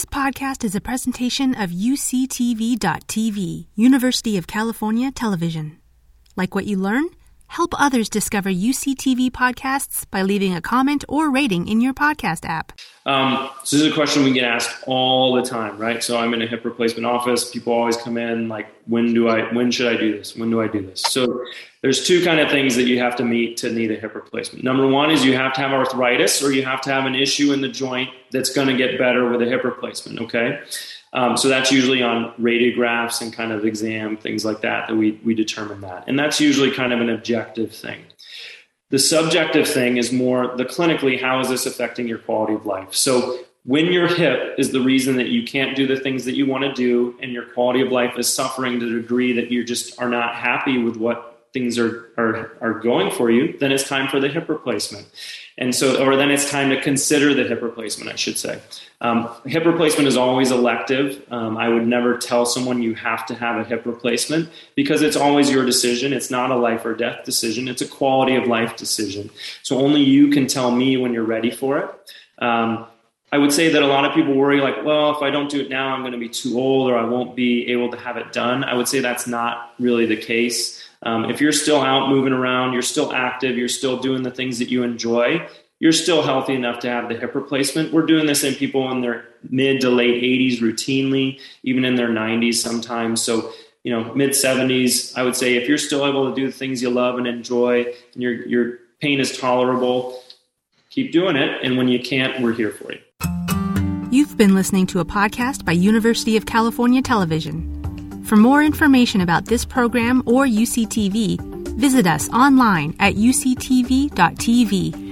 This podcast is a presentation of UCTV.tv, University of California Television. Like what you learn? Help others discover UCTV podcasts by leaving a comment or rating in your podcast app. Um, so this is a question we get asked all the time, right? So I'm in a hip replacement office. People always come in like, when do I, when should I do this? When do I do this? So there's two kind of things that you have to meet to need a hip replacement. Number one is you have to have arthritis or you have to have an issue in the joint that's going to get better with a hip replacement. Okay. Um, so that's usually on radiographs and kind of exam things like that that we we determine that, and that's usually kind of an objective thing. The subjective thing is more the clinically how is this affecting your quality of life. So when your hip is the reason that you can't do the things that you want to do, and your quality of life is suffering to the degree that you just are not happy with what things are, are, are going for you, then it's time for the hip replacement. And so, or then it's time to consider the hip replacement, I should say. Um, hip replacement is always elective. Um, I would never tell someone you have to have a hip replacement because it's always your decision. It's not a life or death decision, it's a quality of life decision. So only you can tell me when you're ready for it. Um, I would say that a lot of people worry, like, well, if I don't do it now, I'm going to be too old or I won't be able to have it done. I would say that's not really the case. Um, if you're still out moving around, you're still active, you're still doing the things that you enjoy, you're still healthy enough to have the hip replacement. We're doing this in people in their mid to late 80s routinely, even in their 90s sometimes. So, you know, mid 70s, I would say if you're still able to do the things you love and enjoy, and your your pain is tolerable, keep doing it. And when you can't, we're here for you. You've been listening to a podcast by University of California Television. For more information about this program or UCTV, visit us online at uctv.tv